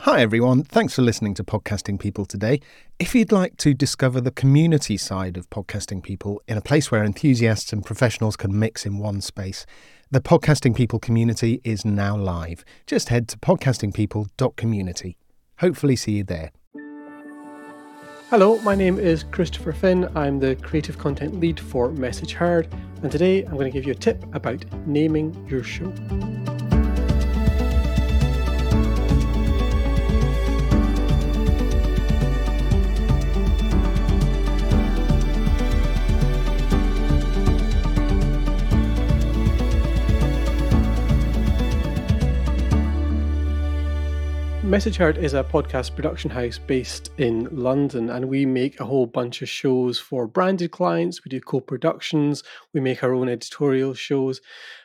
Hi, everyone. Thanks for listening to Podcasting People today. If you'd like to discover the community side of Podcasting People in a place where enthusiasts and professionals can mix in one space, the Podcasting People community is now live. Just head to podcastingpeople.community. Hopefully, see you there. Hello, my name is Christopher Phin. I'm the creative content lead for Message Heard, and today I'm going to give you a tip about naming your show. Message Heard is a podcast production house based in London, and we make a whole bunch of shows for branded clients. We do co productions, we make our own editorial shows.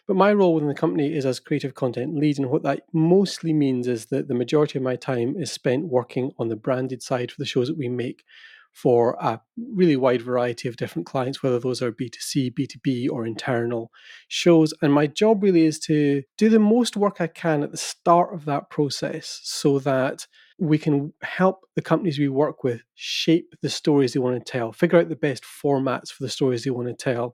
But my role within the company is as creative content lead, and what that mostly means is that the majority of my time is spent working on the branded side for the shows that we make for a really wide variety of different clients, whether those are B2C, B2B, or internal shows. And my job really is to do the most work I can at the start of that process so that we can help the companies we work with shape the stories they want to tell, figure out the best formats for the stories they want to tell,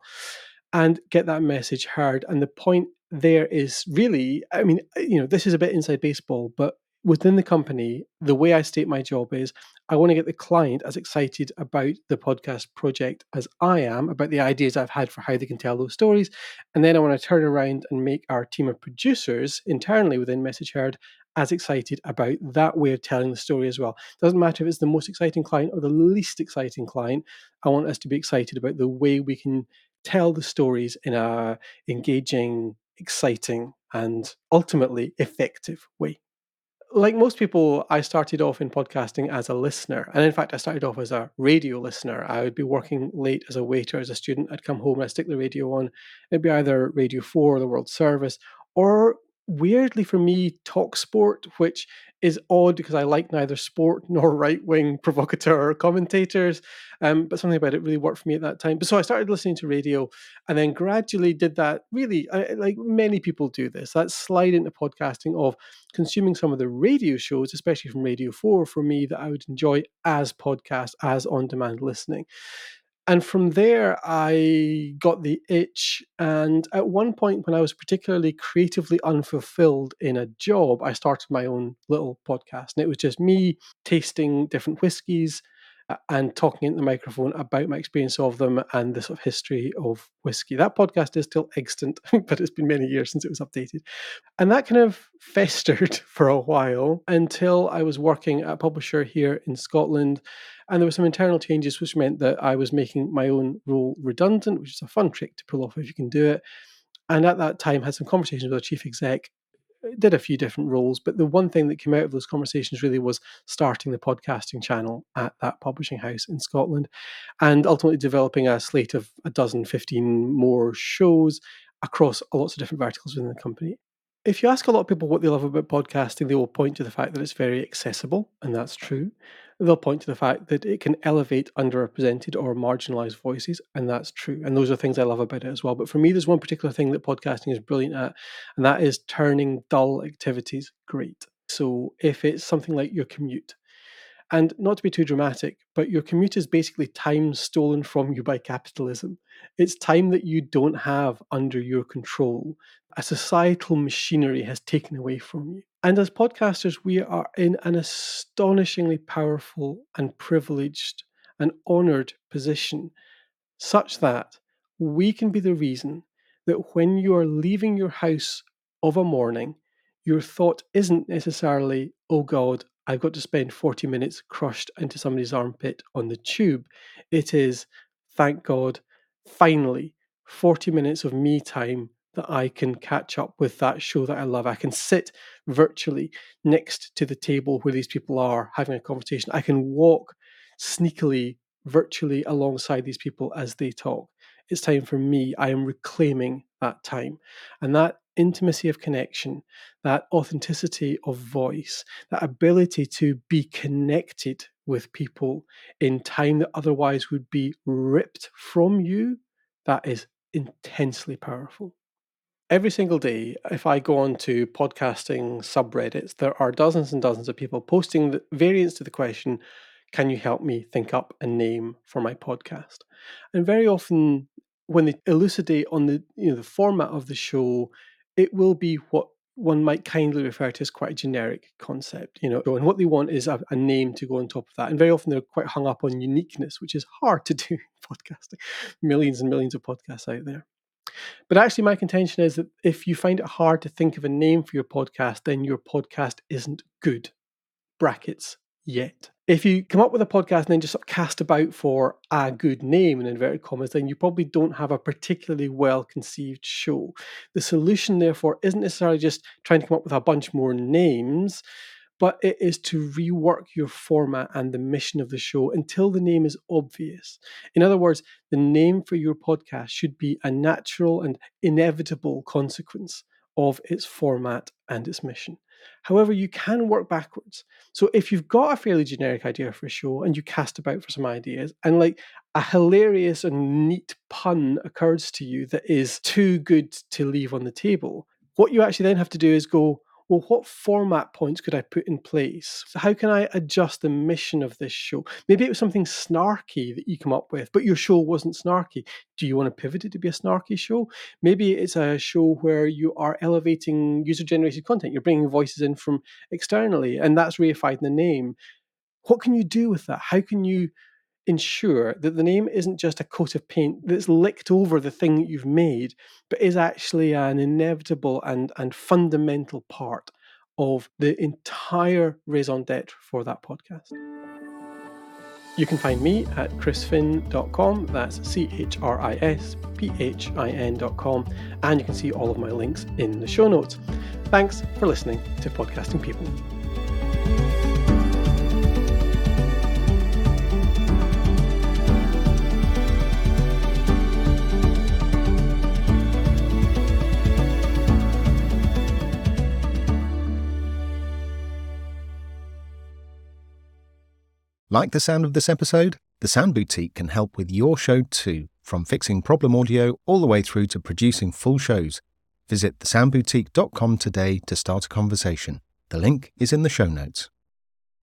and get that message heard. And the point there is really, I mean, you know, this is a bit inside baseball, but within the company, the way I state my job is I want to get the client as excited about the podcast project as I am, about the ideas I've had for how they can tell those stories. And then I want to turn around and make our team of producers internally within Message Heard as excited about that way of telling the story as well. Doesn't matter if it's the most exciting client or the least exciting client. I want us to be excited about the way we can tell the stories in a engaging, exciting, and ultimately effective way like most people, I started off in podcasting as a listener. And in fact, I started off as a radio listener. I would be working late as a waiter, as a student. I'd come home and I'd stick the radio on. It'd be either Radio 4 or the World Service, or weirdly for me, talk sport, which is odd because I like neither sport nor right wing provocateur commentators. Um, but something about it really worked for me at that time. But so I started listening to radio and then gradually did that really, I, like many people do this, that slide into podcasting of consuming some of the radio shows, especially from Radio 4 for me, that I would enjoy as podcast, as on demand listening and from there i got the itch and at one point when i was particularly creatively unfulfilled in a job i started my own little podcast and it was just me tasting different whiskies and talking into the microphone about my experience of them and the sort of history of whiskey. That podcast is still extant, but it's been many years since it was updated. And that kind of festered for a while until I was working at a publisher here in Scotland. And there were some internal changes, which meant that I was making my own role redundant, which is a fun trick to pull off if you can do it. And at that time, had some conversations with our chief exec uh, did a few different roles, but the one thing that came out of those conversations really was starting the podcasting channel at that publishing house in Scotland and ultimately developing a slate of a dozen, 15 more shows across lots of different verticals within the company. If you ask a lot of people what they love about podcasting, they will point to the fact that it's very accessible, and that's true. They'll point to the fact that it can elevate underrepresented or marginalized voices, and that's true. And those are things I love about it as well. But for me, there's one particular thing that podcasting is brilliant at, and that is turning dull activities great. So if it's something like your commute, and not to be too dramatic, but your commute is basically time stolen from you by capitalism. It's time that you don't have under your control. A societal machinery has taken away from you. And as podcasters, we are in an astonishingly powerful and privileged and honored position, such that we can be the reason that when you are leaving your house of a morning, your thought isn't necessarily, oh God, I've got to spend 40 minutes crushed into somebody's armpit on the tube. It is, thank God, finally 40 minutes of me time that I can catch up with that show that I love. I can sit virtually next to the table where these people are having a conversation. I can walk sneakily, virtually alongside these people as they talk. It's time for me. I am reclaiming that time. And that intimacy of connection, that authenticity of voice, that ability to be connected with people in time that otherwise would be ripped from you, that is intensely powerful. Every single day, if I go on to podcasting subreddits, there are dozens and dozens of people posting the variants to the question, Can you help me think up a name for my podcast? And very often, when they elucidate on the you know the format of the show, it will be what one might kindly refer to as quite a generic concept, you know, and what they want is a, a, name to go on top of that. And very often they're quite hung up on uniqueness, which is hard to do in podcasting. Millions and millions of podcasts out there. But actually, my contention is that if you find it hard to think of a name for your podcast, then your podcast isn't good. Brackets yet. If you come up with a podcast and then just sort of cast about for a good name in inverted commas, then you probably don't have a particularly well conceived show. The solution, therefore, isn't necessarily just trying to come up with a bunch more names, but it is to rework your format and the mission of the show until the name is obvious. In other words, the name for your podcast should be a natural and inevitable consequence of its format and its mission. However, you can work backwards. So if you've got a fairly generic idea for a show and you cast about for some ideas, and like a hilarious and neat pun occurs to you that is too good to leave on the table, what you actually then have to do is go, well, what format points could I put in place? So how can I adjust the mission of this show? Maybe it was something snarky that you come up with, but your show wasn't snarky. Do you want to pivot it to be a snarky show? Maybe it's a show where you are elevating user generated content. You're bringing voices in from externally, and that's reified in the name. What can you do with that? How can you ensure that the name isn't just a coat of paint that's licked over the thing that you've made, but is actually an inevitable and, and fundamental part of the entire raison d'etre for that podcast. You can find me at chrisphin.com, that's C H R I S P H I N.com, and you can see all of my links in the show notes. Thanks for listening to Podcasting People. Like the sound of this episode? The Sound Boutique can help with your show too, from fixing problem audio all the way through to producing full shows. Visit thesoundboutique.com today to start a conversation. The link is in the show notes.